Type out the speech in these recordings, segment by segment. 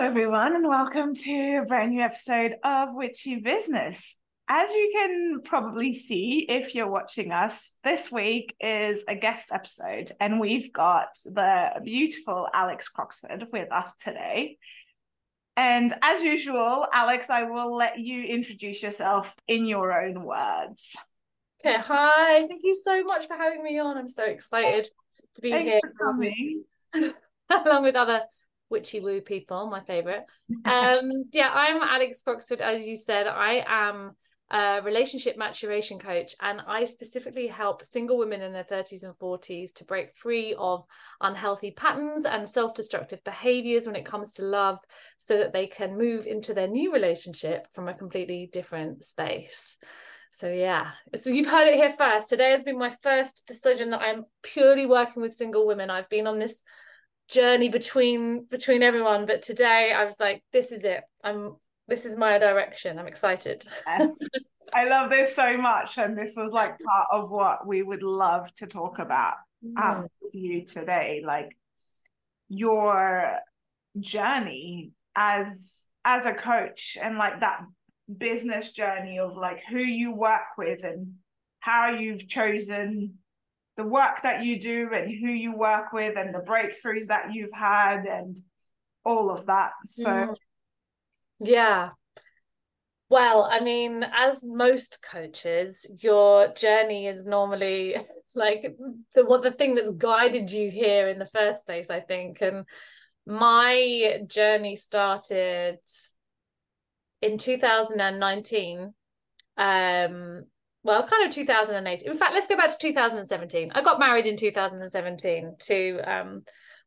everyone, and welcome to a brand new episode of Witchy Business. As you can probably see if you're watching us, this week is a guest episode, and we've got the beautiful Alex Croxford with us today. And as usual, Alex, I will let you introduce yourself in your own words. Okay, hi. Thank you so much for having me on. I'm so excited to be Thanks here. for coming. along with other witchy woo people, my favorite. Um, yeah, I'm Alex Croxford. As you said, I am a relationship maturation coach, and I specifically help single women in their 30s and 40s to break free of unhealthy patterns and self destructive behaviors when it comes to love so that they can move into their new relationship from a completely different space. So yeah, so you've heard it here first. Today has been my first decision that I'm purely working with single women. I've been on this journey between between everyone but today i was like this is it i'm this is my direction i'm excited Yes. I love this so much. And this was like part of what we would love to talk about um, Mm. with you today. Like your journey as as a coach and like that business journey of like who you work with and how you've chosen the work that you do and who you work with and the breakthroughs that you've had and all of that. So Mm. yeah well i mean as most coaches your journey is normally like the what the thing that's guided you here in the first place i think and my journey started in 2019 um well kind of 2008 in fact let's go back to 2017 i got married in 2017 to um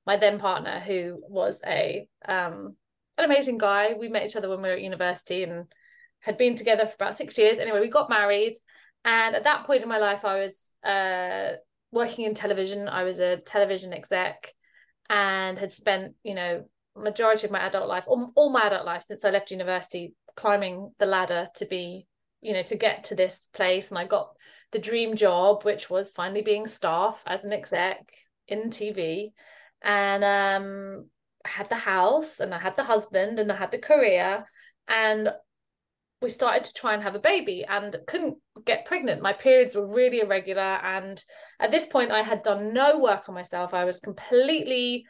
my then partner who was a um an amazing guy. We met each other when we were at university and had been together for about six years. Anyway we got married and at that point in my life i was uh working in television. I was a television exec and had spent you know majority of my adult life all, all my adult life since i left university climbing the ladder to be you know to get to this place. And i got the dream job which was finally being staff as an exec in tv and um i had the house and i had the husband and i had the career. And we started to try and have a baby and couldn't get pregnant. My periods were really irregular. And at this point i had done no work on myself. I was completely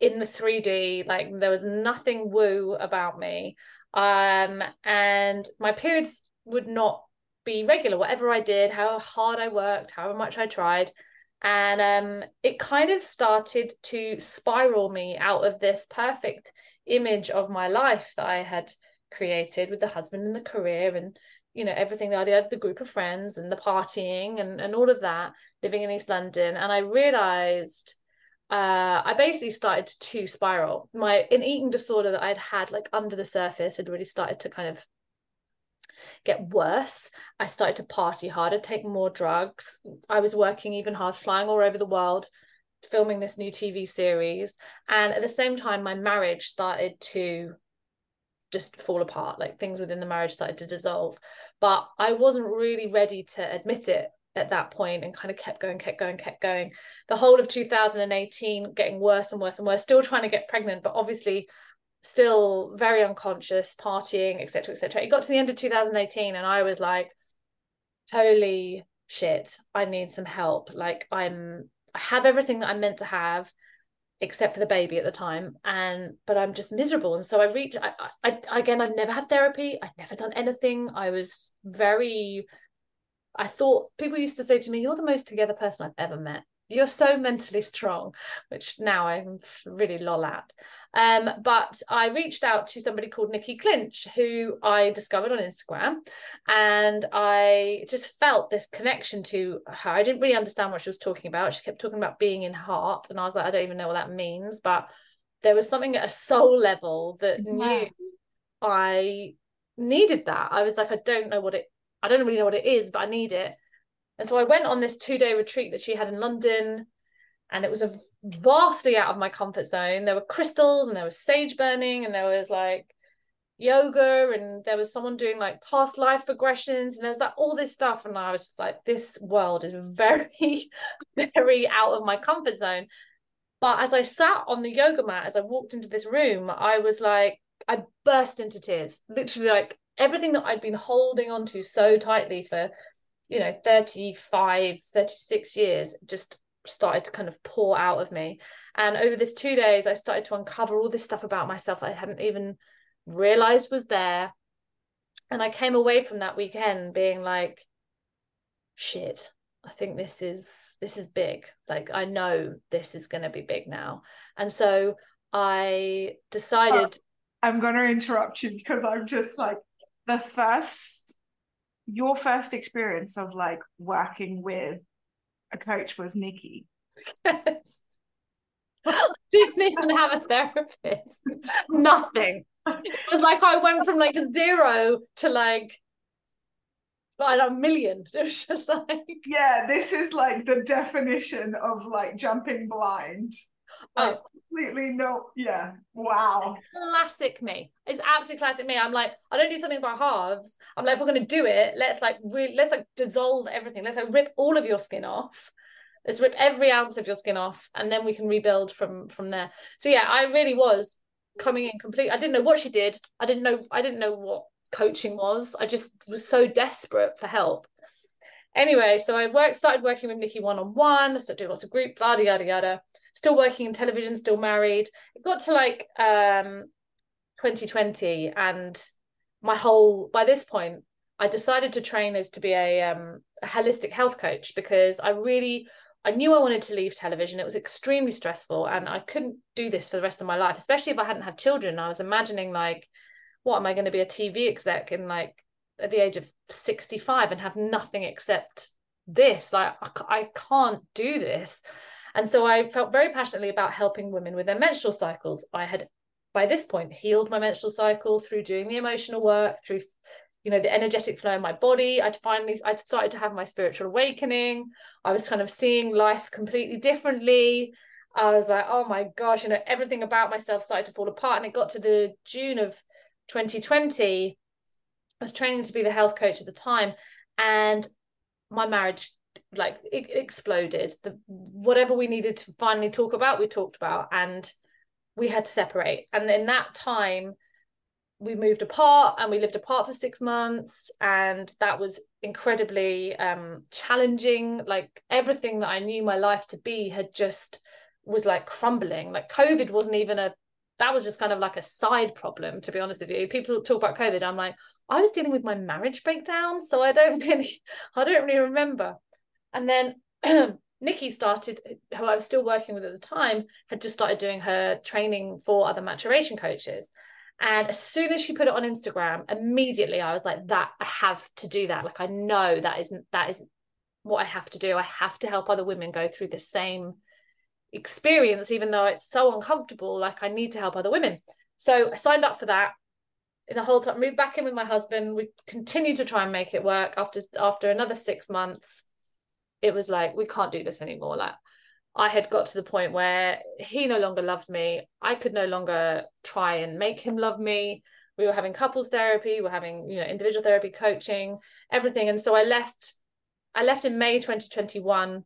in the 3d like there was nothing woo about me. Um and my periods would not be regular whatever i did how hard i worked however much i tried. And um it kind of started to spiral me out of this perfect image of my life that i had created with the husband and the career and you know everything that I had the group of friends and the partying and and all of that living in East London. And I realized uh I basically started to spiral. My an eating disorder that I'd had like under the surface had really started to kind of get worse I started to party harder take more drugs. I was working even hard flying all over the world filming this new TV series. And at the same time my marriage started to just fall apart like things within the marriage started to dissolve. But i wasn't really ready to admit it at that point and kind of kept going kept going kept going. The whole of 2018 getting worse and worse and worse still trying to get pregnant but obviously still very unconscious partying etc etc it got to the end of 2018 and i was like holy shit i need some help. Like i'm i have everything that i'm meant to have except for the baby at the time and but i'm just miserable. And so i reached I, I again i've never had therapy. I've never done anything. I was very i thought people used to say to me you're the most together person i've ever met you're so mentally strong which now i'm really lol at. Um but i reached out to somebody called nikki clinch who i discovered on instagram and i just felt this connection to her. I didn't really understand what she was talking about. She kept talking about being in heart and i was like i don't even know what that means but there was something at a soul level that Yeah. knew i needed that. I was like i don't know what it i don't really know what it is but i need it and so I went on this two day retreat that she had in London, and it was a vastly out of my comfort zone. There were crystals, and there was sage burning, and there was like yoga, and there was someone doing like past life regressions, and there was like all this stuff. And I was like, this world is very, very out of my comfort zone. But as I sat on the yoga mat, as I walked into this room, I was like, I burst into tears. Literally, like everything that I'd been holding on to so tightly for, you know, 35, 36 years just started to kind of pour out of me. And over this two days, I started to uncover all this stuff about myself that I hadn't even realized was there. And I came away from that weekend being like, shit, I think this is this is big. Like I know this is going to be big now. And so I oh, decided I'm going to interrupt you because I'm just like the first your first experience of like working with a coach was Nikki. didn't even have a therapist. Nothing. It was like I went from like zero to like by a million. It was just like Yeah, this is like the definition of like jumping blind. Oh, like, oh. Completely no yeah. Wow. Classic me. It's absolutely classic me. I'm like, I don't do something by halves. I'm like, if we're gonna do it, let's like really let's like dissolve everything. Let's like rip all of your skin off let's rip every ounce of your skin off and then we can rebuild from from there so yeah i really was coming in complete i didn't know what she did i didn't know i didn't know what coaching was i just was so desperate for help anyway so i worked started working with nikki one-on-one started doing lots of group yada yada yada still working in television still married it got to like um 2020 and my whole by this point i decided to train as to be a um a holistic health coach because i really I knew I wanted to leave television. It was extremely stressful and I couldn't do this for the rest of my life, especially if I hadn't had children. I was imagining like, what am I going to be a TV exec in like at the age of 65 and have nothing except this? Like I, I can't do this. And so I felt very passionately about helping women with their menstrual cycles. I had by this point healed my menstrual cycle through doing the emotional work, through you know the energetic flow in my body. I'd finally i'd started to have my spiritual awakening. I was kind of seeing life completely differently. I was like oh my gosh you know everything about myself started to fall apart. And it got to the june of 2020 i was training to be the health coach at the time. And my marriage like it exploded. The whatever we needed to finally talk about we talked about and we had to separate. And in that time we moved apart and we lived apart for six months and that was incredibly um, challenging. Like everything that i knew my life to be had just was like crumbling. Like covid wasn't even a that was just kind of like a side problem to be honest with you. People talk about covid i'm like i was dealing with my marriage breakdown so i don't really i don't really remember and then Nikki started, who I was still working with at the time, had just started doing her training for other maturation coaches. And as soon as she put it on Instagram, immediately I was like, that I have to do that. Like I know that isn't that isn't what I have to do. I have to help other women go through the same experience, even though it's so uncomfortable. Like I need to help other women. So I signed up for that. In the whole time, moved back in with my husband. We continued to try and make it work. After after another six months, it was like we can't do this anymore. Like I had got to the point where he no longer loved me. I could no longer try and make him love me. We were having couples therapy, we we're having, you know, individual therapy, coaching, everything. And so I left, I left in May 2021.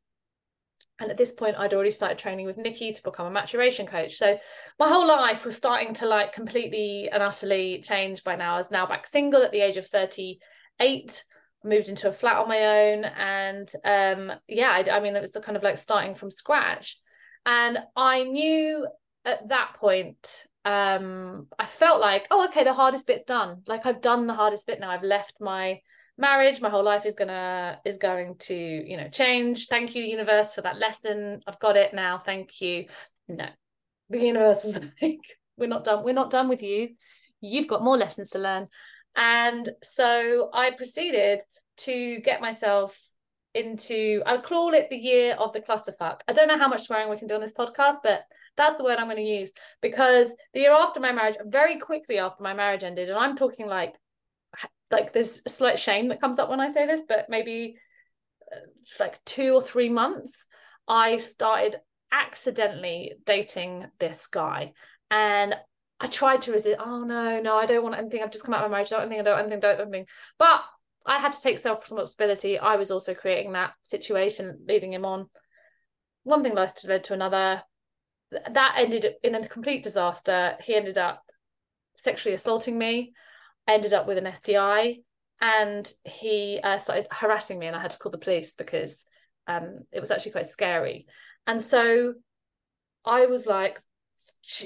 And at this point, I'd already started training with Nikki to become a maturation coach. So my whole life was starting to like completely and utterly change by now. I was now back single at the age of 38 moved into a flat on my own and um yeah I, I mean it was the kind of like starting from scratch. And i knew at that point um i felt like oh okay the hardest bit's done. Like i've done the hardest bit now. I've left my marriage. My whole life is gonna is going to you know change. Thank you universe for that lesson. I've got it now. Thank you. No. The universe is like we're not done we're not done with you. You've got more lessons to learn and so i proceeded to get myself into I would call it the year of the clusterfuck. I don't know how much swearing we can do on this podcast, but that's the word I'm going to use because the year after my marriage, very quickly after my marriage ended, and I'm talking like like there's a slight shame that comes up when I say this, but maybe uh, like two or three months, I started accidentally dating this guy, and I tried to resist. Oh no, no, I don't want anything. I've just come out of my marriage. I don't think I don't anything. Don't anything. But I had to take self responsibility. I was also creating that situation, leading him on. One thing led to another. that ended in a complete disaster. He ended up sexually assaulting me. I ended up with an STI, and he uh, started harassing me, and I had to call the police because um, it was actually quite scary. And so I was like,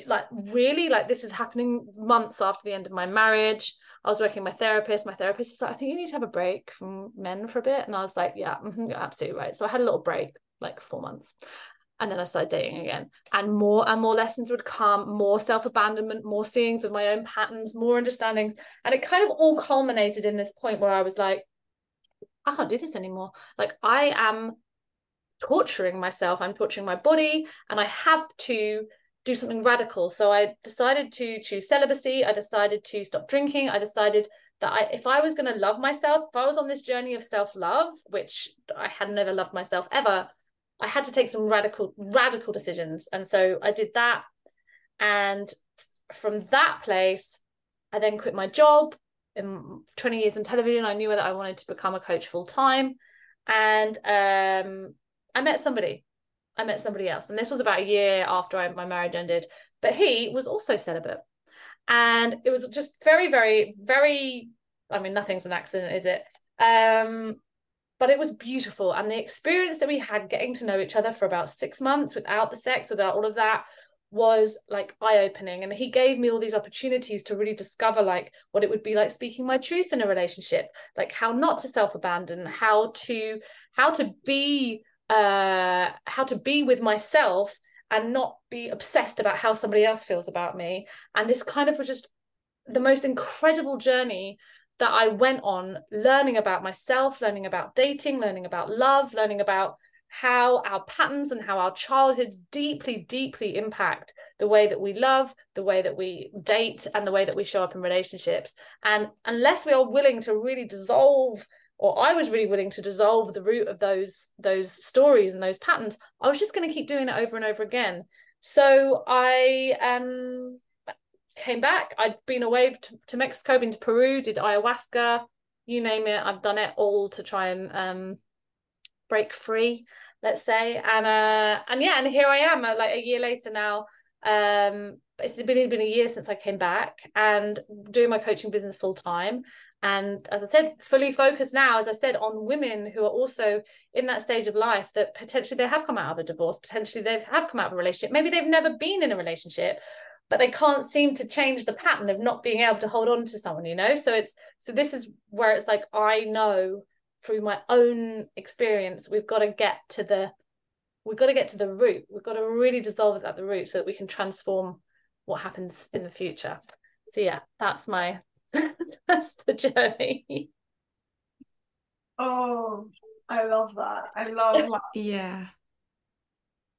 like really, like this is happening months after the end of my marriage. I was working with my therapist. My therapist was like, I think you need to have a break from men for a bit. And I was like, yeah, mm-hmm, you're absolutely right. So I had a little break, like four months. And then I started dating again. And more and more lessons would come, more self abandonment, more seeings of my own patterns, more understandings. And it kind of all culminated in this point where I was like, I can't do this anymore. Like, I am torturing myself, I'm torturing my body, and I have to do something radical. So I decided to choose celibacy. I decided to stop drinking. I decided that I, if I was going to love myself, if I was on this journey of self love, which I had never loved myself ever, I had to take some radical, radical decisions. And so I did that. And from that place, I then quit my job. In 20 years in television, I knew that I wanted to become a coach full time. And um, I met somebody I met somebody else. And this was about a year after I, my marriage ended. But he was also celibate. And it was just very, very, very, I mean, nothing's an accident, is it? Um, but it was beautiful. And the experience that we had getting to know each other for about six months without the sex, without all of that, was like eye-opening and he gave me all these opportunities to really discover like what it would be like speaking my truth in a relationship like how not to self-abandon how to how to be uh, how to be with myself and not be obsessed about how somebody else feels about me. And this kind of was just the most incredible journey that I went on learning about myself, learning about dating, learning about love, learning about how our patterns and how our childhoods deeply, deeply impact the way that we love, the way that we date, and the way that we show up in relationships. And unless we are willing to really dissolve or I was really willing to dissolve the root of those those stories and those patterns, I was just going to keep doing it over and over again. So I um came back. I'd been away to, to Mexico, been to Peru, did ayahuasca, you name it. I've done it all to try and um break free, let's say. And uh and yeah, and here I am, uh, like a year later now. Um, it's been been a year since I came back and doing my coaching business full time and as i said fully focused now as i said on women who are also in that stage of life that potentially they have come out of a divorce potentially they have come out of a relationship. Maybe they've never been in a relationship but they can't seem to change the pattern of not being able to hold on to someone you know? So it's so this is where it's like i know through my own experience we've got to get to the we've got to get to the root. We've got to really dissolve it at the root so that we can transform what happens in the future. So yeah that's my that's the journey. Oh, I love that. I love like, yeah.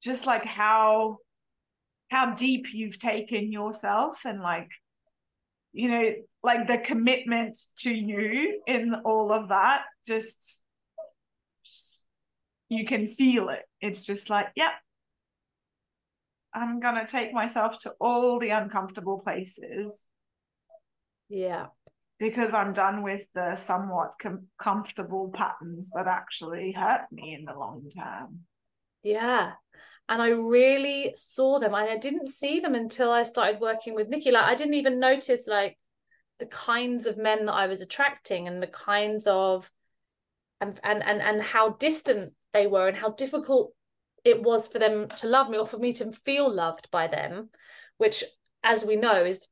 Just like how how deep you've taken yourself and like you know like the commitment to you in all of that just, just you can feel it it's just like yep i'm gonna take myself to all the uncomfortable places yeah. Because I'm done with the somewhat com- comfortable patterns that actually hurt me in the long term. Yeah. And I really saw them. And I didn't see them until I started working with Nikki. Like I didn't even notice like the kinds of men that I was attracting and the kinds of and and and, and how distant they were and how difficult it was for them to love me or for me to feel loved by them, which as we know is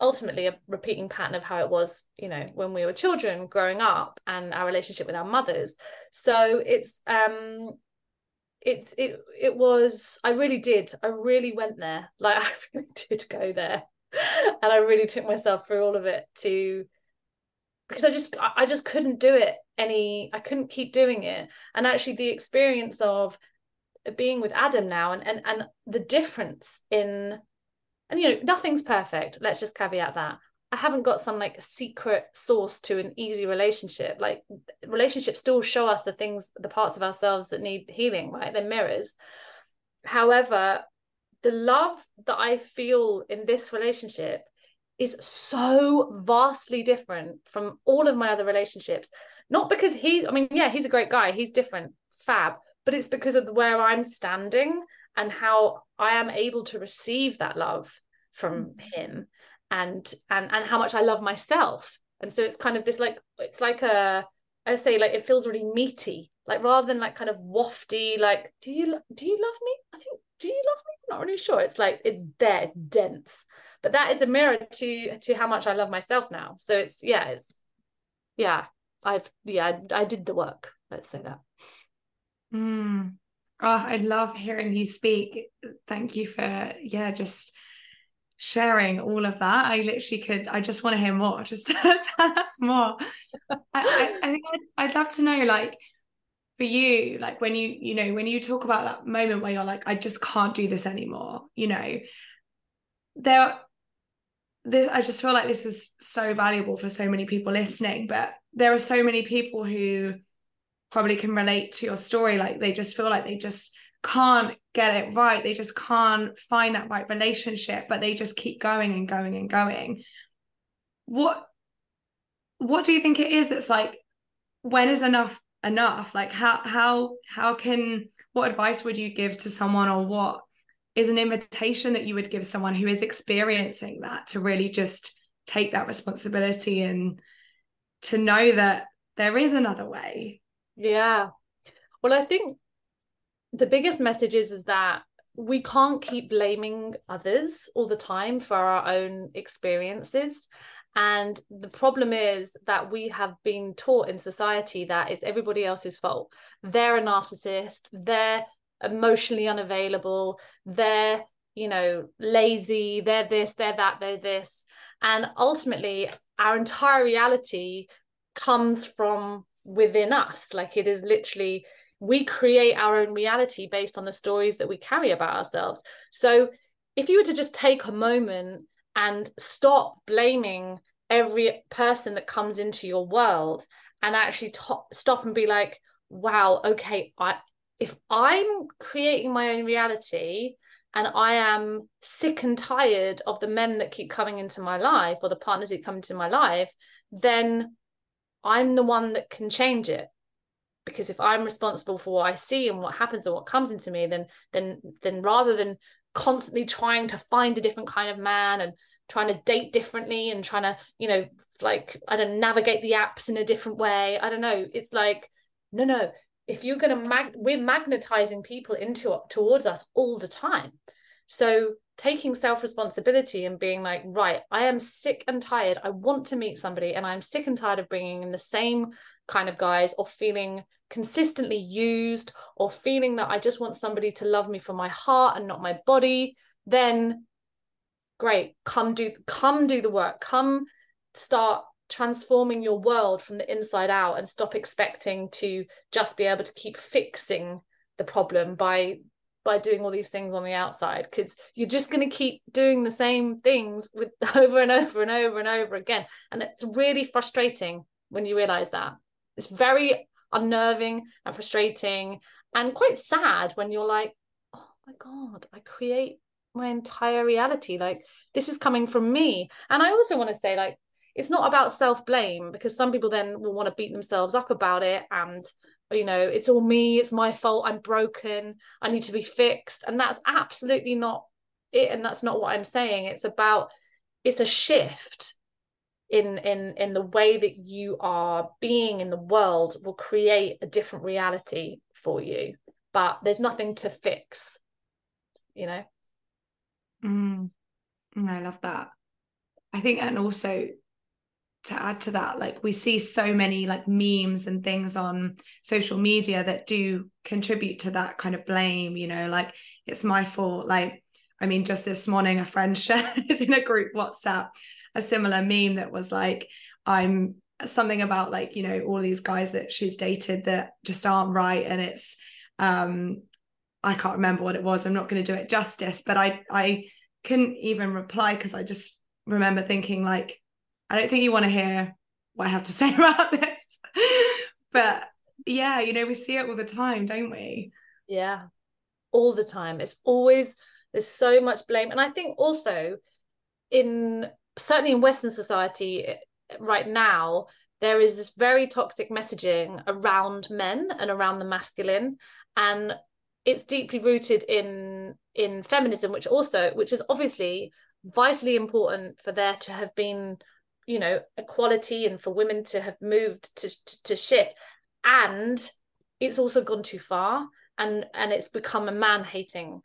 ultimately a repeating pattern of how it was you know when we were children growing up and our relationship with our mothers. So it's um it it it was i really did. I really went there. Like i really did go there. And i really took myself through all of it to because i just i just couldn't do it any i couldn't keep doing it. And actually the experience of being with adam now and and and the difference in and you know nothing's perfect. Let's just caveat that. I haven't got some like secret source to an easy relationship. Like relationships still show us the things the parts of ourselves that need healing right? They're mirrors. However the love that i feel in this relationship is so vastly different from all of my other relationships. Not because he i mean yeah he's a great guy. He's different. Fab. But it's because of where i'm standing and how I am able to receive that love from mm. him and and and how much I love myself. And so it's kind of this like it's like a I say like it feels really meaty, like rather than like kind of wafty, like do you do you love me? I think do you love me? I'm not really sure. It's like it's there, it's dense. But that is a mirror to to how much I love myself now. So it's yeah, it's yeah, I've yeah, I, I did the work. Let's say that. Mm. Oh, I love hearing you speak. Thank you for yeah, just sharing all of that. I literally could. I just want to hear more. Just tell us more. I, I, I think I'd, I'd love to know, like, for you, like when you you know when you talk about that moment where you're like, I just can't do this anymore. You know, there. This I just feel like this is so valuable for so many people listening, but there are so many people who probably can relate to your story. Like they just feel like they just can't get it right. They just can't find that right relationship, but they just keep going and going and going. What what do you think it is that's like when is enough enough? Like how how how can what advice would you give to someone or what is an invitation that you would give someone who is experiencing that to really just take that responsibility and to know that there is another way yeah. Well, I think the biggest message is is that we can't keep blaming others all the time for our own experiences. And the problem is that we have been taught in society that it's everybody else's fault. They're a narcissist, they're emotionally unavailable, they're, you know, lazy, they're this, they're that, they're this. And ultimately, our entire reality comes from within us. Like it is literally we create our own reality based on the stories that we carry about ourselves. So if you were to just take a moment and stop blaming every person that comes into your world and actually stop and be like wow okay i if i'm creating my own reality and i am sick and tired of the men that keep coming into my life or the partners that come into my life then I'm the one that can change it because if I'm responsible for what I see and what happens and what comes into me, then then then rather than constantly trying to find a different kind of man and trying to date differently and trying to you know like I don't navigate the apps in a different way. I don't know. It's like no no. If you're gonna mag, we're magnetizing people into towards us all the time. So taking self responsibility and being like, right, I am sick and tired. I want to meet somebody, and I'm sick and tired of bringing in the same kind of guys or feeling consistently used or feeling that I just want somebody to love me for my heart and not my body. Then great, come do come do the work. Come start transforming your world from the inside out and stop expecting to just be able to keep fixing the problem by by doing all these things on the outside because you're just going to keep doing the same things with over and over and over and over again. And it's really frustrating when you realize that. It's very unnerving and frustrating and quite sad when you're like oh my god i create my entire reality. Like this is coming from me. And i also want to say like it's not about self blame because some people then will want to beat themselves up about it and you know it's all me it's my fault i'm broken i need to be fixed. And that's absolutely not it and that's not what i'm saying. It's about it's a shift in in in the way that you are being in the world will create a different reality for you. But there's nothing to fix you know? Mm. i love that. I think and also to add to that like we see so many like memes and things on social media that do contribute to that kind of blame you know like it's my fault. Like i mean just this morning a friend shared in a group whatsapp a similar meme that was like i'm something about like you know all these guys that she's dated that just aren't right and it's um i can't remember what it was. I'm not going to do it justice but i i couldn't even reply because i just remember thinking like I don't think you want to hear what I have to say about this. but yeah, you know, we see it all the time, don't we? Yeah, all the time. It's always, there's so much blame. And I think also in certainly in Western society eh, right now, there is this very toxic messaging around men and around the masculine. And it's deeply rooted in in feminism which also which is obviously vitally important for there to have been you know equality and for women to have moved to to, to shift. And it's also gone too far and and it's become a man hating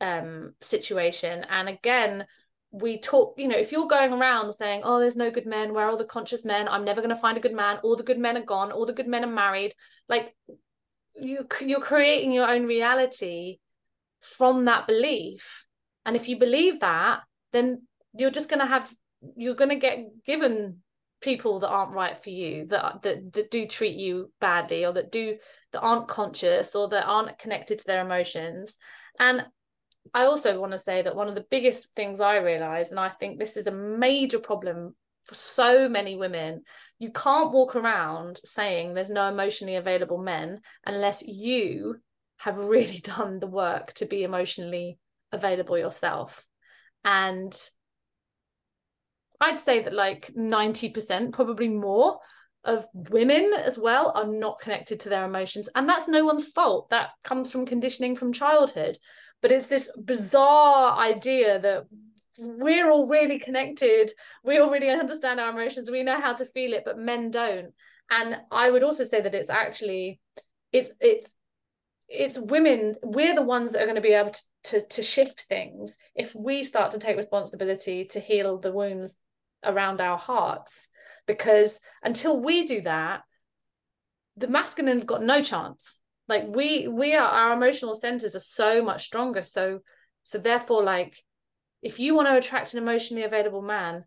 um situation. And again we talk you know if you're going around saying oh there's no good men. Where are all the conscious men? I'm never going to find a good man. All the good men are gone. All the good men are married. Like you you're creating your own reality from that belief. And if you believe that then you're just going to have you're going to get given people that aren't right for you that, that that do treat you badly or that do that aren't conscious or that aren't connected to their emotions. And i also want to say that one of the biggest things i realize and i think this is a major problem for so many women you can't walk around saying there's no emotionally available men unless you have really done the work to be emotionally available yourself. And I'd say that like 90%, probably more, of women as well are not connected to their emotions. And that's no one's fault. That comes from conditioning from childhood. But it's this bizarre idea that we're all really connected. We all really understand our emotions. We know how to feel it, but men don't. And I would also say that it's actually it's it's it's women we're the ones that are going to be able to, to to shift things if we start to take responsibility to heal the wounds around our hearts because until we do that the masculine's got no chance. Like we we are our emotional centers are so much stronger. So so therefore like if you want to attract an emotionally available man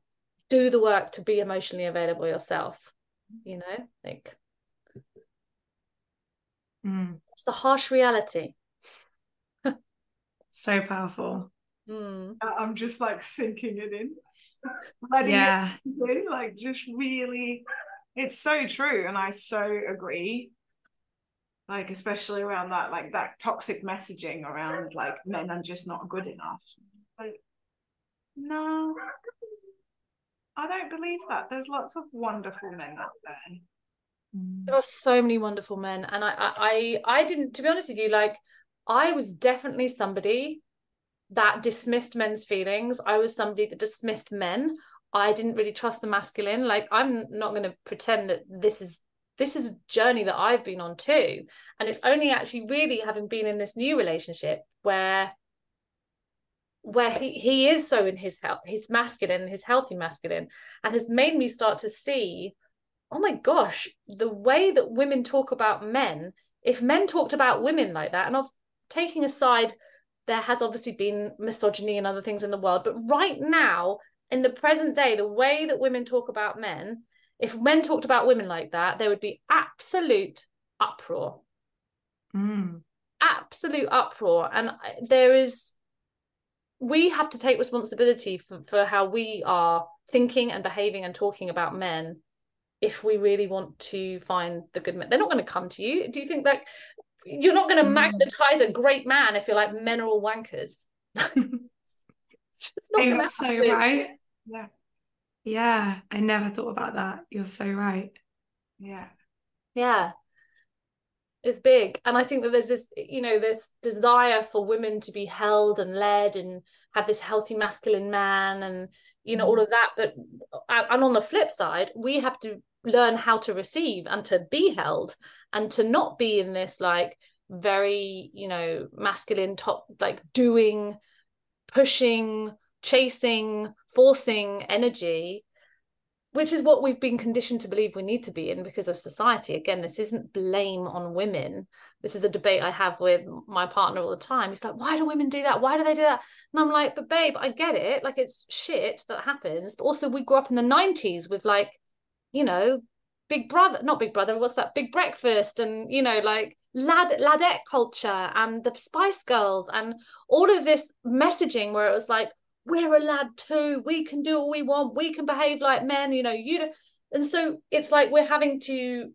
do the work to be emotionally available yourself you know like mm. it's the harsh reality. So powerful mm. i'm just like sinking it in. Yeah. it in, like just really it's so true and i so agree. Like especially around that like that toxic messaging around like men are just not good enough. Like no. I don't believe that. There's lots of wonderful men out there. There are so many wonderful men and I, I i didn't to be honest with you like i was definitely somebody that dismissed men's feelings. I was somebody that dismissed men. I didn't really trust the masculine. Like i'm not going to pretend that this is this is a journey that i've been on too. And it's only actually really having been in this new relationship where where he, he is so in his health his masculine his healthy masculine and has made me start to see oh my gosh, the way that women talk about men, if men talked about women like that, and of taking aside, there has obviously been misogyny and other things in the world, but right now, in the present day, the way that women talk about men, if men talked about women like that, there would be absolute uproar. Mm. Absolute uproar. And there is, we have to take responsibility for, for how we are thinking and behaving and talking about men if we really want to find the good men. They're not going to come to you. Do you think that you're not going to mm. magnetize a great man if you're like men are all wankers? it's not so right. Yeah. Yeah. I never thought about that. You're so right. Yeah. Yeah. It's big. And I think that there's this, you know, this desire for women to be held and led and have this healthy masculine man and, you know, all mm. of that. But and on the flip side, we have to learn how to receive and to be held and to not be in this like very you know masculine top like doing pushing chasing forcing energy which is what we've been conditioned to believe we need to be in because of society. Again this isn't blame on women. This is a debate i have with my partner all the time. He's like why do women do that? Why do they do that? And i'm like but babe i get it. Like it's shit that happens. But also we grew up in the 90s with like you know, Big Brother, not Big Brother, what's that? Big Breakfast, and you know, like lad ladette culture and the Spice Girls and all of this messaging where it was like, we're a lad too, we can do what we want, we can behave like men, you know, you know. And so it's like we're having to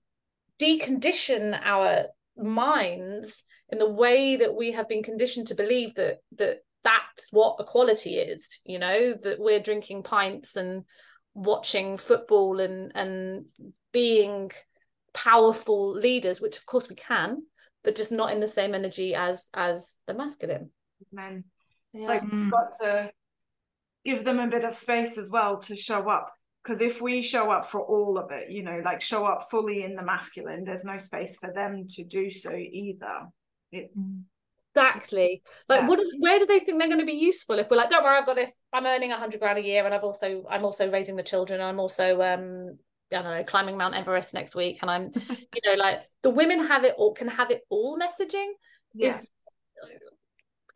decondition our minds in the way that we have been conditioned to believe that that that's what equality is you know that we're drinking pints and watching football and and being powerful leaders which of course we can but just not in the same energy as as the masculine men yeah. it's like Mm. we've got to give them a bit of space as well to show up because if we show up for all of it you know like show up fully in the masculine there's no space for them to do so either it Exactly. Like, Yeah. what? is- Where do they think they're going to be useful? If we're like, don't worry, I've got this. I'm earning a hundred grand a year, and I've also, I'm also raising the children. I'm also, um, I don't know, climbing Mount Everest next week, and I'm, you know, like the women have it all, can have it all. Messaging yeah is,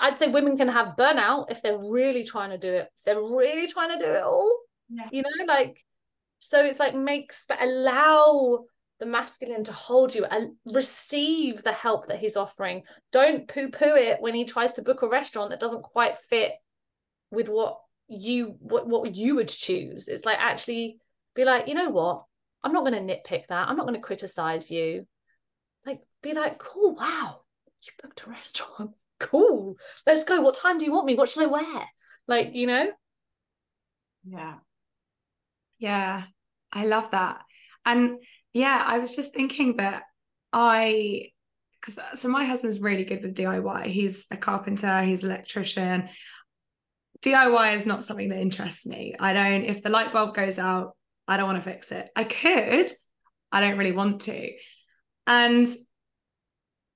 I'd say, women can have burnout if they're really trying to do it. If they're really trying to do it all, Yeah. you know, like, so it's like makes that allow the masculine to hold you and receive the help that he's offering. Don't poo poo it when he tries to book a restaurant that doesn't quite fit with what you what, what you would choose. It's like actually be like, you know what? I'm not going to nitpick that. I'm not going to criticize you. Like, be like, cool, wow, you booked a restaurant. Cool. Let's go. What time do you want me? What should I wear? Like, you know? yeah Yeah, I love that. And yeah, I was just thinking that I, because uh, so my husband's really good with DIY. He's a carpenter, he's an electrician. DIY is not something that interests me. I don't, if the light bulb goes out, I don't want to fix it. I could, I don't really want to. And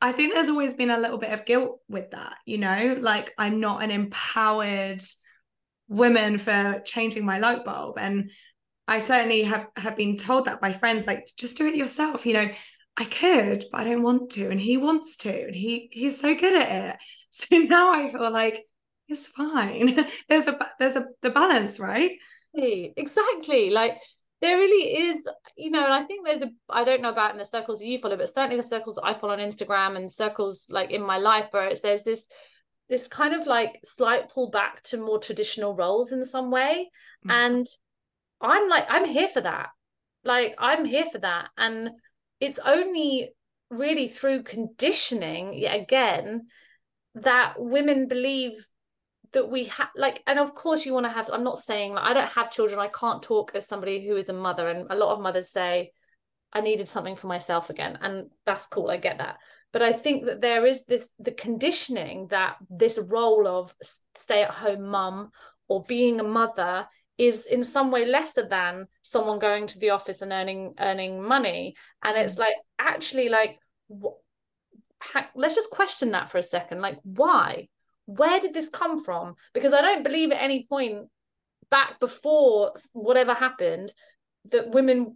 I think there's always been a little bit of guilt with that, you know, like I'm not an empowered woman for changing my light bulb. And I certainly have, have been told that by friends, like, just do it yourself. You know, I could, but I don't want to. And he wants to. And he he's so good at it. So now I feel like it's fine. there's a there's a the balance, right? Exactly. Like there really is, you know, and I think there's a I don't know about in the circles you follow, but certainly the circles I follow on Instagram and circles like in my life where it says this this kind of like slight pull back to more traditional roles in some way. Mm. And I'm like, I'm here for that. Like I'm here for that. And it's only really through conditioning, again, that women believe that we have like and of course you want to have i'm not saying like i don't have children i can't talk as somebody who is a mother and a lot of mothers say i needed something for myself again and that's cool i get that but i think that there is this the conditioning that this role of stay at home mum or being a mother is in some way lesser than someone going to the office and earning earning money. And it's mm. like actually like wh- let's just question that for a second. Like why? Where did this come from? Because i don't believe at any point back before whatever happened that women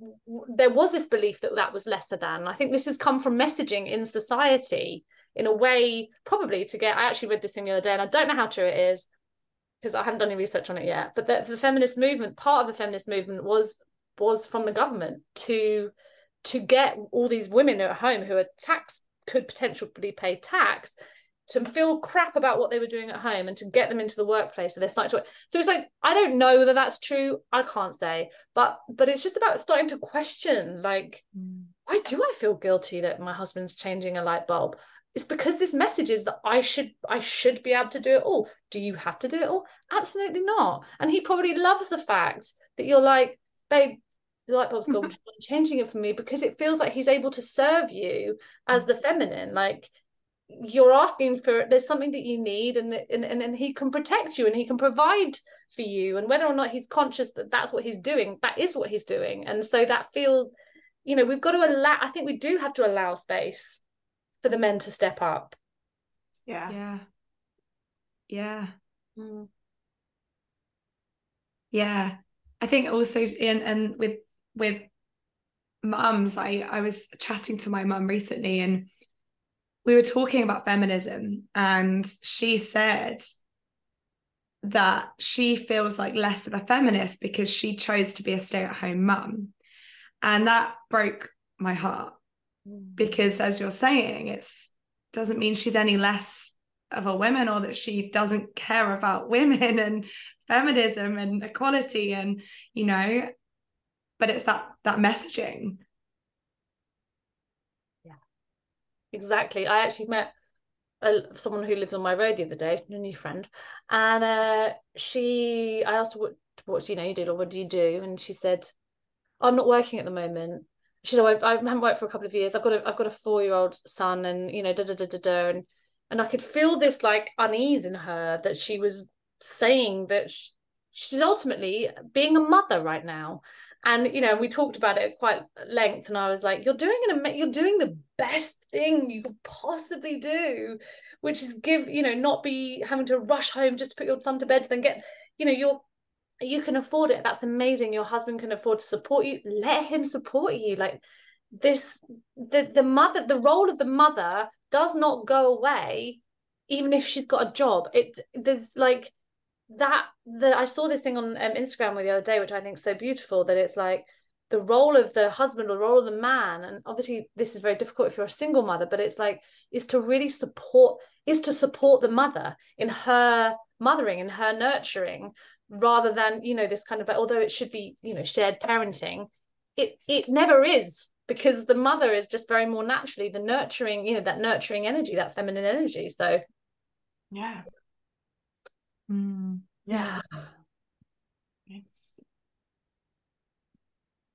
there was this belief that that was lesser than. I think this has come from messaging in society in a way probably to get i actually read this thing the other day and i don't know how true it is because i haven't done any research on it yet but the, the feminist movement part of the feminist movement was was from the government to to get all these women at home who are tax could potentially pay tax to feel crap about what they were doing at home and to get them into the workplace so they're starting to so it's like i don't know whether that's true. I can't say but but it's just about starting to question like mm. why do i feel guilty that my husband's changing a light bulb it's because this message is that i should i should be able to do it all. Do you have to do it all? Absolutely not. And he probably loves the fact that you're like babe the light bulb's gone. Changing it for me because it feels like he's able to serve you as the feminine. Like you're asking for there's something that you need and, and and and he can protect you and he can provide for you. And whether or not he's conscious that that's what he's doing that is what he's doing. And so that feel you know we've got to allow i think we do have to allow space for the men to step up yeah Yeah. Yeah. mm. Yeah. I think also in and with with mums, I I was chatting to my mum recently and we were talking about feminism and she said that she feels like less of a feminist because she chose to be a stay-at-home mum. And that broke my heart because as you're saying, it's doesn't mean she's any less of a woman or that she doesn't care about women and feminism and equality and you know but it's that that messaging. Yeah. exactly. I actually met a, someone who lives on my road the other day a new friend and uh she i asked her what what do you know you do or what do you do? And she said i'm not working at the moment she said, oh, I, I haven't worked for a couple of years. I've got a I've got a four year old son, and you know, da da da da da, and and I could feel this like unease in her that she was saying that she, she's ultimately being a mother right now and you know we talked about it quite length and i was like you're doing an you're doing the best thing you could possibly do which is give you know not be having to rush home just to put your son to bed then get you know you're you can afford it. That's amazing. Your husband can afford to support you. Let him support you. Like this the the mother the role of the mother does not go away even if she's got a job. It there's like that the I saw this thing on um, Instagram the other day, which I think is so beautiful that it's like the role of the husband or the role of the man, and obviously this is very difficult if you're a single mother, but it's like is to really support is to support the mother in her mothering in her nurturing rather than you know this kind of although it should be you know shared parenting it it never is because the mother is just very more naturally the nurturing you know that nurturing energy that feminine energy so yeah Mm. Yeah. It's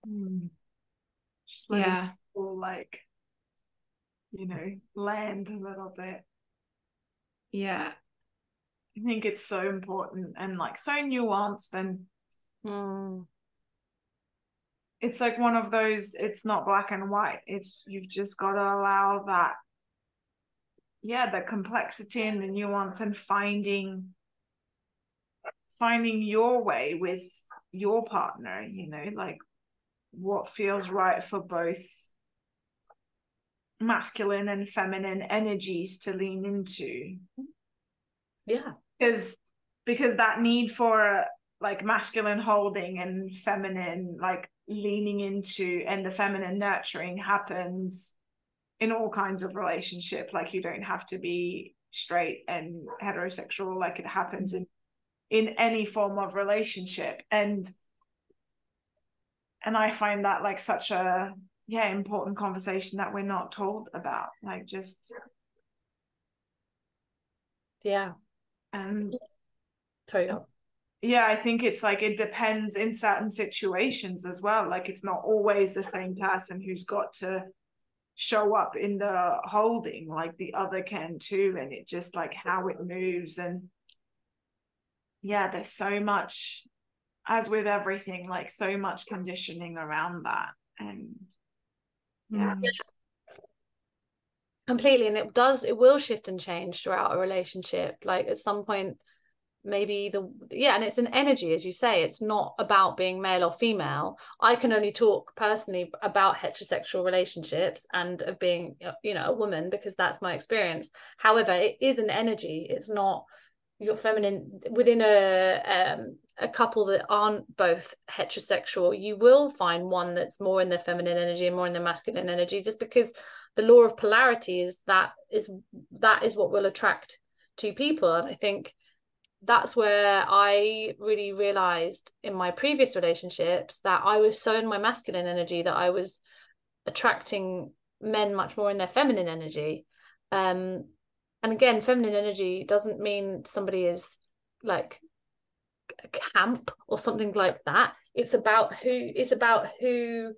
mm, just yeah. all like, you know, land a little bit. Yeah. I think it's so important and like so nuanced and mm. it's like one of those it's not black and white. It's you've just got to allow that yeah the complexity and the nuance and finding finding your way with your partner you know like what feels right for both masculine and feminine energies to lean into. Yeah because because that need for like masculine holding and feminine like leaning into and the feminine nurturing happens in all kinds of relationship. Like you don't have to be straight and heterosexual. Like it happens in in any form of relationship. And and i find that like such a yeah important conversation that we're not told about. Like just yeah Um, and sorry no. yeah i think it's like it depends in certain situations as well like it's not always the same person who's got to show up in the holding like the other can too and it just like how it moves and yeah, there's so much, as with everything, like so much conditioning around that. And yeah. Completely. And it does, it will shift and change throughout a relationship. Like at some point, maybe the yeah and it's an energy as you say it's not about being male or female i can only talk personally about heterosexual relationships and of being you know a woman because that's my experience however it is an energy it's not your feminine within a um, a couple that aren't both heterosexual you will find one that's more in the feminine energy and more in the masculine energy just because the law of polarity is that is that is what will attract two people. And i think that's where i really realized in my previous relationships that i was so in my masculine energy that i was attracting men much more in their feminine energy. Um and again feminine energy doesn't mean somebody is like a camp or something like that. It's about who it's about who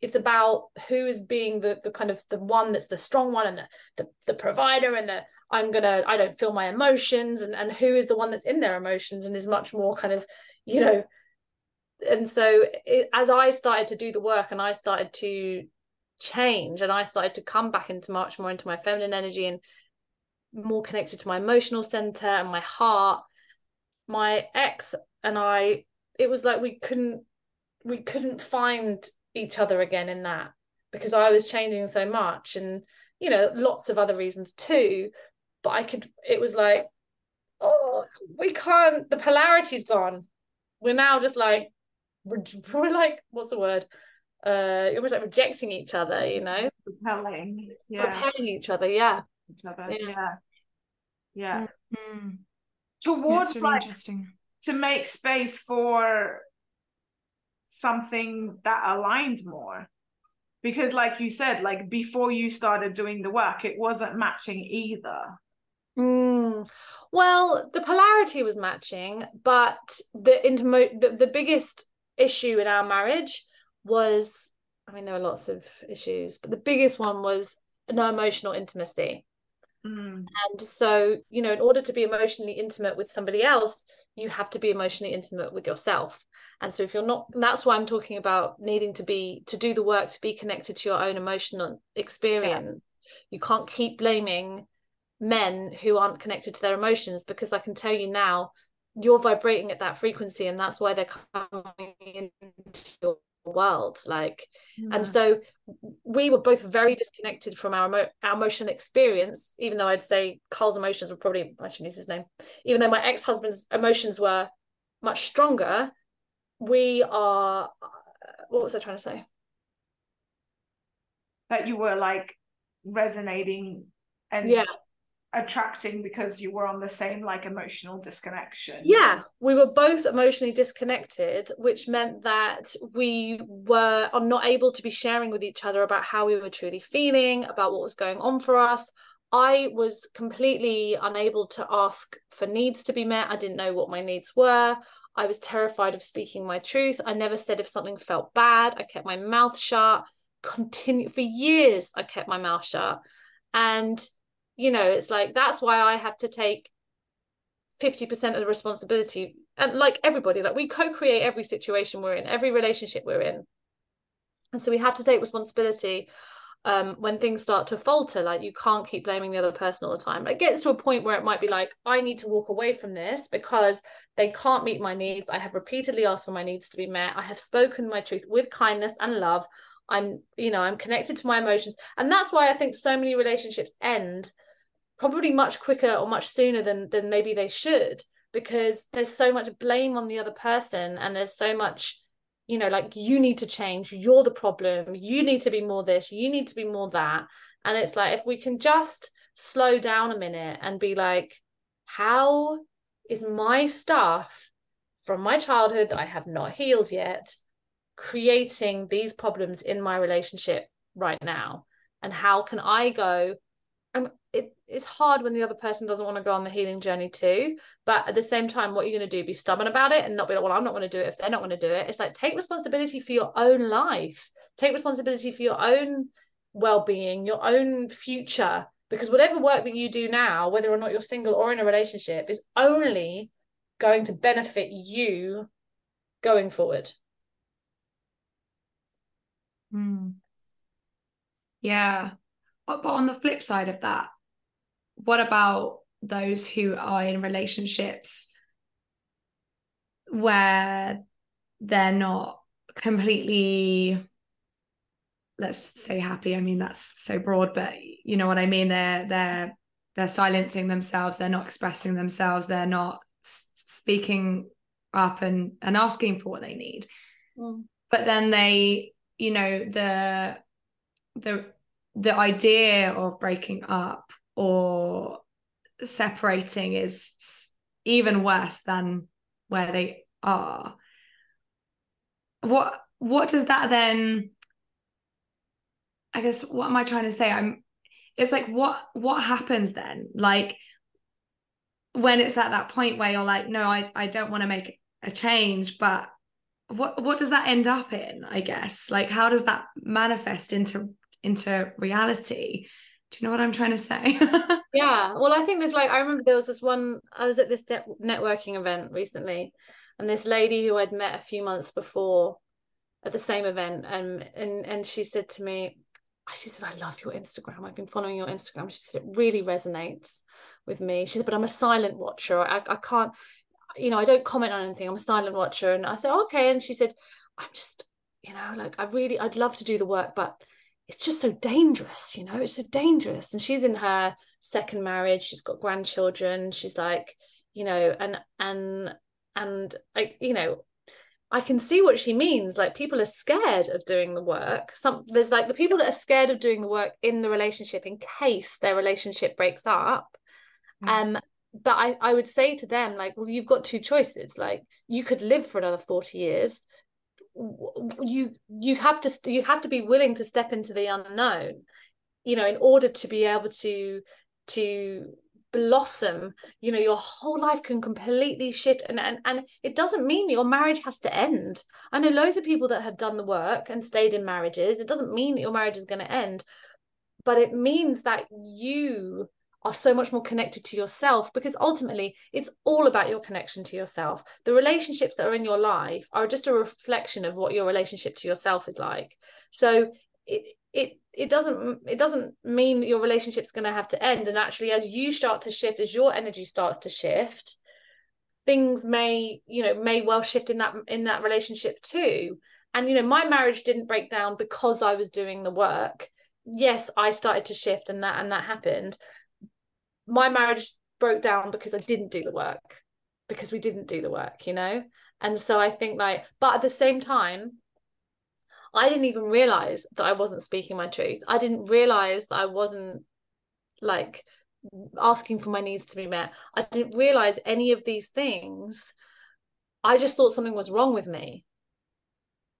it's about who is being the the kind of the one that's the strong one and the the, the provider and the i'm gonna i don't feel my emotions and and who is the one that's in their emotions and is much more kind of you know and so it, as i started to do the work and i started to change and i started to come back into much more into my feminine energy and more connected to my emotional center and my heart my ex and i it was like we couldn't we couldn't find each other again in that because i was changing so much and you know lots of other reasons too. But i could it was like oh we can't the polarity's gone. We're now just like we're, we're like what's the word? Uh you're almost like rejecting each other you know? Repelling yeah. Repelling each other yeah. Each other yeah. yeah, yeah. Mm-hmm. towards really like interesting. to make space for something that aligned more because like you said like before you started doing the work it wasn't matching either mm. well the polarity was matching but the, intimo- the the biggest issue in our marriage was I mean, there were lots of issues, but the biggest one was no emotional intimacy. Mm. And so, you know, in order to be emotionally intimate with somebody else, you have to be emotionally intimate with yourself. And so, if you're not, that's why I'm talking about needing to be, to do the work, to be connected to your own emotional experience. Yeah. You can't keep blaming men who aren't connected to their emotions because I can tell you now, you're vibrating at that frequency, and that's why they're coming into your world like yeah. and so we were both very disconnected from our, emo- our emotional experience even though i'd say carl's emotions were probably i shouldn't use his name even though my ex-husband's emotions were much stronger we are uh, what was i trying to say that you were like resonating and yeah attracting because you were on the same like emotional disconnection. Yeah we were both emotionally disconnected which meant that we were are not able to be sharing with each other about how we were truly feeling about what was going on for us. I was completely unable to ask for needs to be met. I didn't know what my needs were. I was terrified of speaking my truth. I never said if something felt bad. I kept my mouth shut. Continue for years i kept my mouth shut. And you know it's like that's why i have to take 50% of the responsibility and like everybody like we co-create every situation we're in every relationship we're in. And so we have to take responsibility um, when things start to falter like you can't keep blaming the other person all the time. It gets to a point where it might be like i need to walk away from this because they can't meet my needs. I have repeatedly asked for my needs to be met. I have spoken my truth with kindness and love. I'm you know i'm connected to my emotions. And that's why i think so many relationships end probably much quicker or much sooner than than maybe they should because there's so much blame on the other person and there's so much you know like you need to change you're the problem you need to be more this you need to be more that. And it's like if we can just slow down a minute and be like how is my stuff from my childhood that I have not healed yet creating these problems in my relationship right now? And how can I go and it, it's hard when the other person doesn't want to go on the healing journey too. But at the same time, what are you're going to do, be stubborn about it and not be like, well, I'm not going to do it if they're not going to do it. It's like take responsibility for your own life, take responsibility for your own well being, your own future. Because whatever work that you do now, whether or not you're single or in a relationship, is only going to benefit you going forward. Mm. Yeah. But, on the flip side of that, what about those who are in relationships where they're not completely let's say happy? I mean that's so broad but you know what i mean? They're they're they're silencing themselves they're not expressing themselves they're not speaking up and and asking for what they need. Mm. but then they you know the the the idea of breaking up or separating is even worse than where they are. What what does that then i guess what am i trying to say? I'm it's like what what happens then? Like when it's at that point where you're like no i i don't want to make a change but what what does that end up in i guess? Like how does that manifest into into reality do you know what i'm trying to say yeah well i think there's like i remember there was this one i was at this de- networking event recently and this lady who i'd met a few months before at the same event and and and she said to me she said, I love your Instagram. I've been following your Instagram. She said, it really resonates with me. She said, but I'm a silent watcher. I, I can't, you know, I don't comment on anything. I'm a silent watcher. And I said, okay. And she said, I'm just, you know, like I really, I'd love to do the work, but it's just so dangerous, you know, it's so dangerous. And she's in her second marriage, she's got grandchildren, she's like, you know, and and and I, you know, I can see what she means. Like people are scared of doing the work. Some there's like the people that are scared of doing the work in the relationship in case their relationship breaks up. Mm. Um, but I, I would say to them, like, well, you've got two choices. Like you could live for another 40 years you you have to you have to be willing to step into the unknown you know in order to be able to to blossom. You know your whole life can completely shift and, and and it doesn't mean your marriage has to end. I know loads of people that have done the work and stayed in marriages. It doesn't mean that your marriage is going to end but it means that you are so much more connected to yourself because ultimately it's all about your connection to yourself. The relationships that are in your life are just a reflection of what your relationship to yourself is like. So it it it doesn't it doesn't mean your relationship's going to have to end and actually as you start to shift as your energy starts to shift things may you know may well shift in that in that relationship too and you know my marriage didn't break down because I was doing the work yes I started to shift and that and that happened my marriage broke down because I didn't do the work because we didn't do the work you know and so I think like but at the same time I didn't even realize that I wasn't speaking my truth. I didn't realize that I wasn't like asking for my needs to be met. I didn't realize any of these things. I just thought something was wrong with me.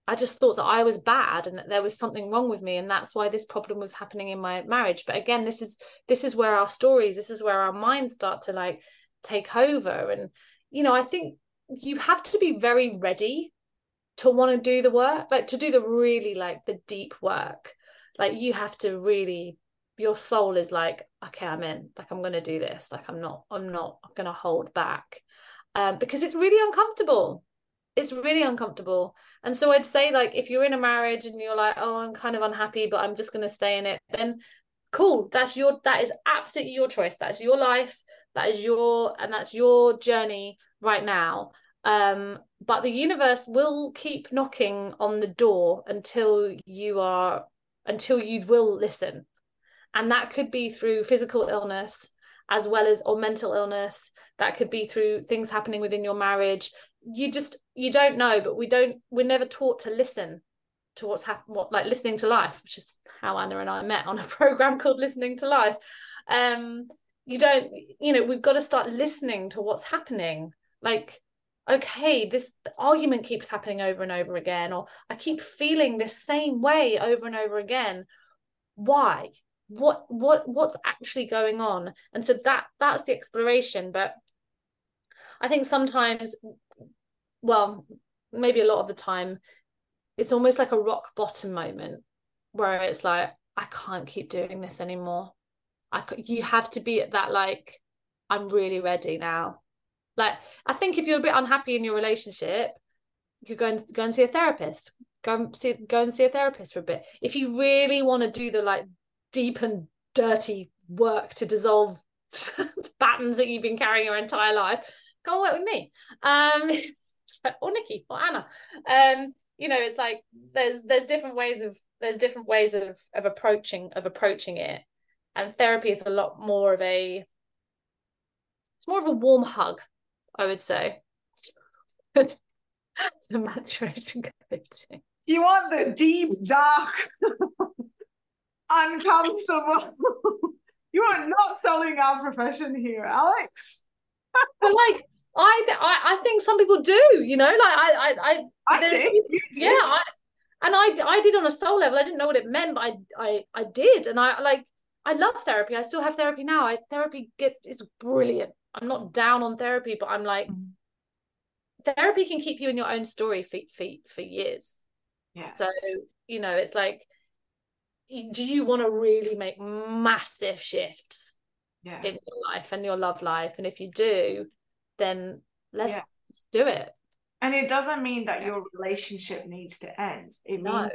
I just thought that I was bad and that there was something wrong with me and that's why this problem was happening in my marriage. But again, this is this is where our stories, this is where our minds start to like take over. And you know, I think you have to be very ready to want to do the work like to do the really like the deep work. Like you have to really your soul is like okay i'm in. Like i'm going to do this. Like i'm not i'm not going to hold back. Um because it's really uncomfortable it's really uncomfortable. And so i'd say like if you're in a marriage and you're like oh i'm kind of unhappy but i'm just going to stay in it then cool that's your that is absolutely your choice. That's your life that is your and that's your journey right now. Um, but the universe will keep knocking on the door until you are until you will listen. And that could be through physical illness as well as or mental illness. That could be through things happening within your marriage you just you don't know but we don't we're never taught to listen to what's happened what like listening to life which is how anna and i met on a program called listening to life. Um you don't you know we've got to start listening to what's happening. Like okay this argument keeps happening over and over again or i keep feeling this same way over and over again. Why? What what what's actually going on? And so that that's the exploration. But i think sometimes well maybe a lot of the time it's almost like a rock bottom moment where it's like i can't keep doing this anymore i you have to be at that like i'm really ready now like I think if you're a bit unhappy in your relationship, you go and go and see a therapist. Go and see go and see a therapist for a bit. If you really want to do the like deep and dirty work to dissolve patterns that you've been carrying your entire life, go and work with me. Um or Nikki or Anna. Um, you know, it's like there's there's different ways of there's different ways of of approaching of approaching it. And therapy is a lot more of a it's more of a warm hug I would say. the maturation coaching. You want the deep, dark, uncomfortable? you are not selling our profession here, Alex. but like, I, I, I think some people do. You know, like I, I, I, I did. did. Yeah, I, and I, I did on a soul level. I didn't know what it meant, but I, I, I did, and I like. I love therapy. I still have therapy now. I therapy gets is brilliant. I'm not down on therapy, but I'm like, mm. therapy can keep you in your own story for for, for years. Yeah. So you know, it's like, do you want to really make massive shifts yeah. in your life and your love life? And if you do, then let's, yeah. do it. And it doesn't mean that your relationship needs to end. It no. means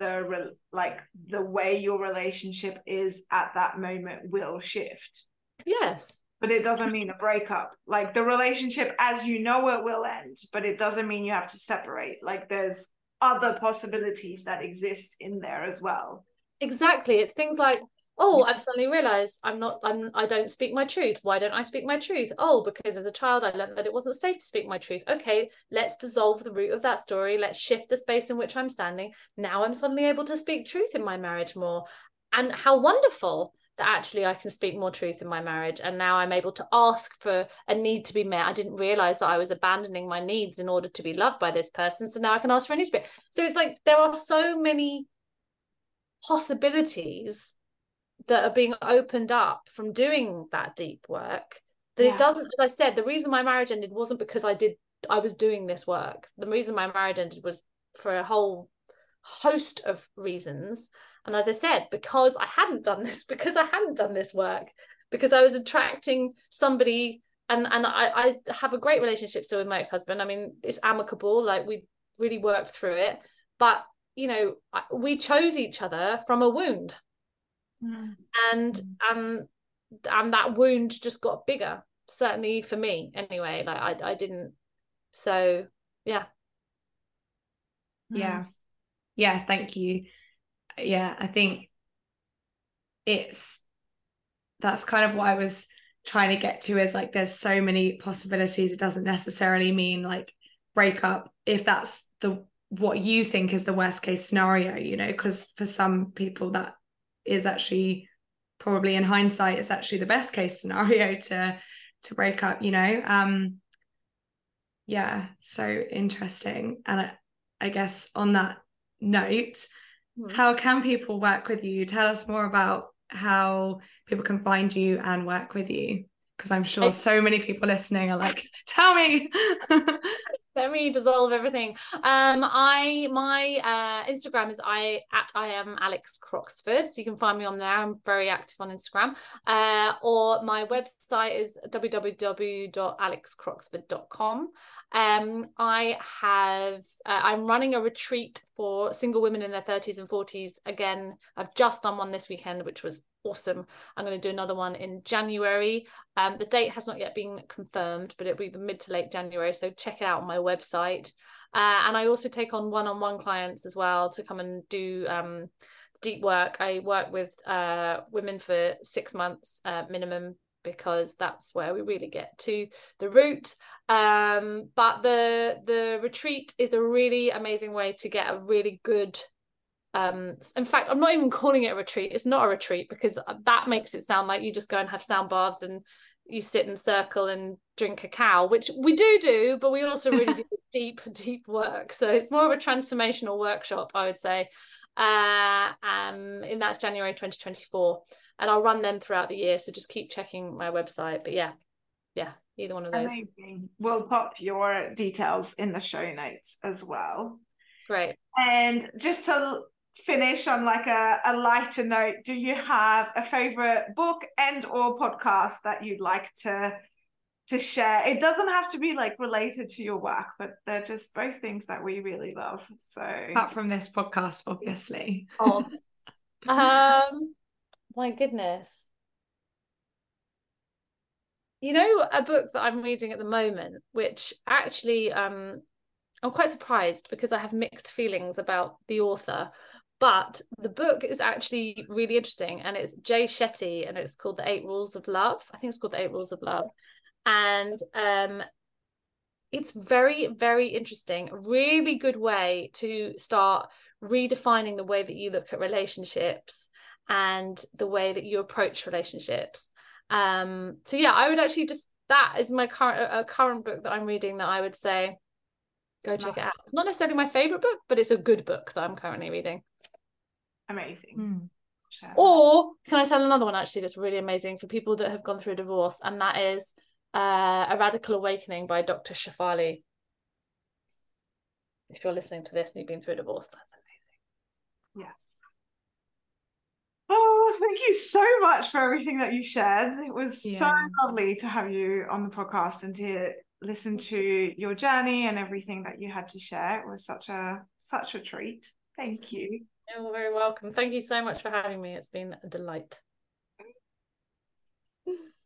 the re- like the way your relationship is at that moment will shift. Yes but it doesn't mean a breakup. Like the relationship as you know it will end, but it doesn't mean you have to separate. Like there's other possibilities that exist in there as well. Exactly. It's things like, oh, I've suddenly realized I'm not I'm I don't speak my truth. Why don't I speak my truth? Oh, because as a child I learned that it wasn't safe to speak my truth. Okay, let's dissolve the root of that story. Let's shift the space in which I'm standing. Now I'm suddenly able to speak truth in my marriage more. And how wonderful that actually I can speak more truth in my marriage. And now I'm able to ask for a need to be met. I didn't realize that I was abandoning my needs in order to be loved by this person. So now I can ask for a need to be. So it's like there are so many possibilities that are being opened up from doing that deep work that Yeah. it doesn't as i said the reason my marriage ended wasn't because i did i was doing this work. The reason my marriage ended was for a whole host of reasons. And as i said because i hadn't done this because i hadn't done this work because i was attracting somebody and and i i have a great relationship still with my ex-husband. I mean it's amicable like we really worked through it. But you know we chose each other from a wound and um and that wound just got bigger certainly for me anyway like i i didn't so yeah. Yeah. Yeah thank you. Yeah i think it's that's kind of what i was trying to get to is like there's so many possibilities. It doesn't necessarily mean like breakup if that's the what you think is the worst case scenario you know because for some people that is actually probably in hindsight it's actually the best case scenario to to break up you know? Um yeah so interesting. And I, I guess on that note Hmm. how can people work with you? Tell us more about how people can find you and work with you because i'm sure so many people listening are like tell me let me dissolve everything. Um i my uh instagram is i at i am alex croxford. So you can find me on there. I'm very active on instagram. Uh or my website is www.alexcroxford.com um i have uh, i'm running a retreat for single women in their 30s and 40s again i've just done one this weekend which was awesome i'm going to do another one in january um, the date has not yet been confirmed, but it'll be the mid to late January. So check it out on my website. Uh, and I also take on one-on-one clients as well to come and do um, deep work. I work with uh, women for six months uh, minimum because that's where we really get to the root. Um, but the the retreat is a really amazing way to get a really good um in fact i'm not even calling it a retreat. It's not a retreat because that makes it sound like you just go and have sound baths and you sit in a circle and drink cacao which we do do but we also really do deep deep work. So it's more of a transformational workshop i would say. Uh um and that's january 2024 and i'll run them throughout the year so just keep checking my website. But yeah yeah either one of those. Amazing. We'll pop your details in the show notes as well. great. And just to finish on like a, a lighter note, do you have a favorite book and or podcast that you'd like to to share? It doesn't have to be like related to your work, but they're just both things that we really love. So apart from this podcast obviously of um my goodness you know a book that i'm reading at the moment which actually um i'm quite surprised because i have mixed feelings about the author but the book is actually really interesting and it's jay shetty and it's called the eight rules of love. I think it's called the eight rules of love. And um it's very very interesting a really good way to start redefining the way that you look at relationships and the way that you approach relationships. Um so yeah i would actually just that is my current a current book that i'm reading that i would say go check it out. It's not necessarily my favorite book but it's a good book that i'm currently reading amazing. Share. or can i tell another one actually that's really amazing for people that have gone through a divorce and that is uh, a radical awakening by dr shefali if you're listening to this and you've been through a divorce that's amazing Yes. Oh, thank you so much for everything that you shared. It was so lovely to have you on the podcast and to listen to your journey and everything that you had to share. It was such a such a treat. Thank you. You're very welcome. Thank you so much for having me. It's been a delight.